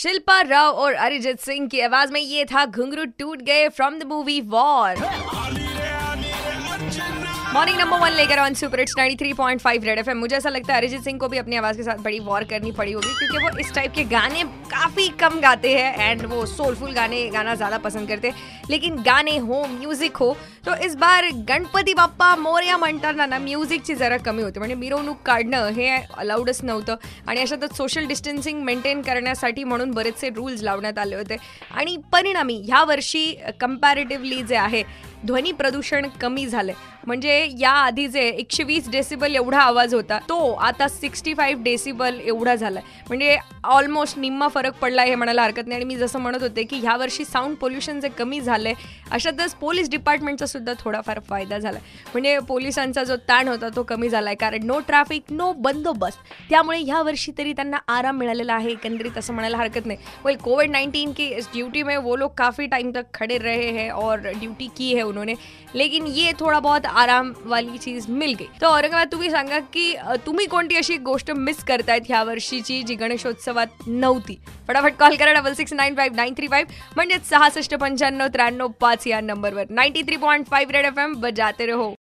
शिल्पा राव और अरिजीत सिंह की आवाज में ये था घुंघरू टूट गए from the movie war morning number one लेकर on super it's 93.5 red FM मुझे ऐसा लगता है अरिजीत सिंह को भी अपनी आवाज के साथ बड़ी वॉर करनी पड़ी होगी क्योंकि वो इस टाइप के गाने काफी कम गाते हैं एंड वो सोलफुल गाने गाना ज्यादा पसंद करते हैं। लेकिन गाणे हो म्युझिक हो तो इस बार गणपती बाप्पा मोर्या म्हणताना ना म्युझिकची जरा कमी होते. म्हणजे मिरवणूक काढणं हे अलाउडच नव्हतं. आणि अशातच सोशल डिस्टन्सिंग मेंटेन करण्यासाठी म्हणून बरेचसे रूल्स लावण्यात आले होते. आणि परिणामी ह्या वर्षी कम्पॅरेटिव्हली जे आहे ध्वनी प्रदूषण कमी झालंय. म्हणजे या आधी जे एकशे वीस डेसिबल एवढा आवाज होता तो आता सिक्स्टी फाईव्ह डेसिबल एवढा झालाय. म्हणजे ऑलमोस्ट निम्मा फरक पडला हे म्हणायला हरकत नाही. आणि मी जसं म्हणत होते की ह्या वर्षी साऊंड पोल्युशन जे कमी झालंय अशातच पोलीस डिपार्टमेंटचा सुद्धा थोडाफार फायदा झाला म्हणजे पोलिसांचा जो ताण होता तो कमी झालाय. कारण नो ट्रॅफिक नो बंदोबस्त. त्यामुळे ह्या वर्षी तरी त्यांना आराम मिळालेला आहे एकंदरीत असं म्हणायला हरकत नाही. वेल कोविड नाइन्टीन की इस ड्यूटी में वो लोग काफ़ी टाइम तक खड़े रहे हैं और ड्यूटी की है उन्होंने। लेकिन ये थोड़ा बहुत आराम वाली चीज मिल गई। तो औरंगाबाद तुम्ही सांगा की तुम्ही कोणती अशी गोष्ट मिस करतायत ह्या वर्षीची जी गणेशोत्सवात नव्हती? फटाफट कॉल करा double six nine five nine three five म्हणजेच सहासष्ट पंच्याण्णव त्र्याण्णव पाच या नंबरवर ninety three point five red F M बजाते रहो.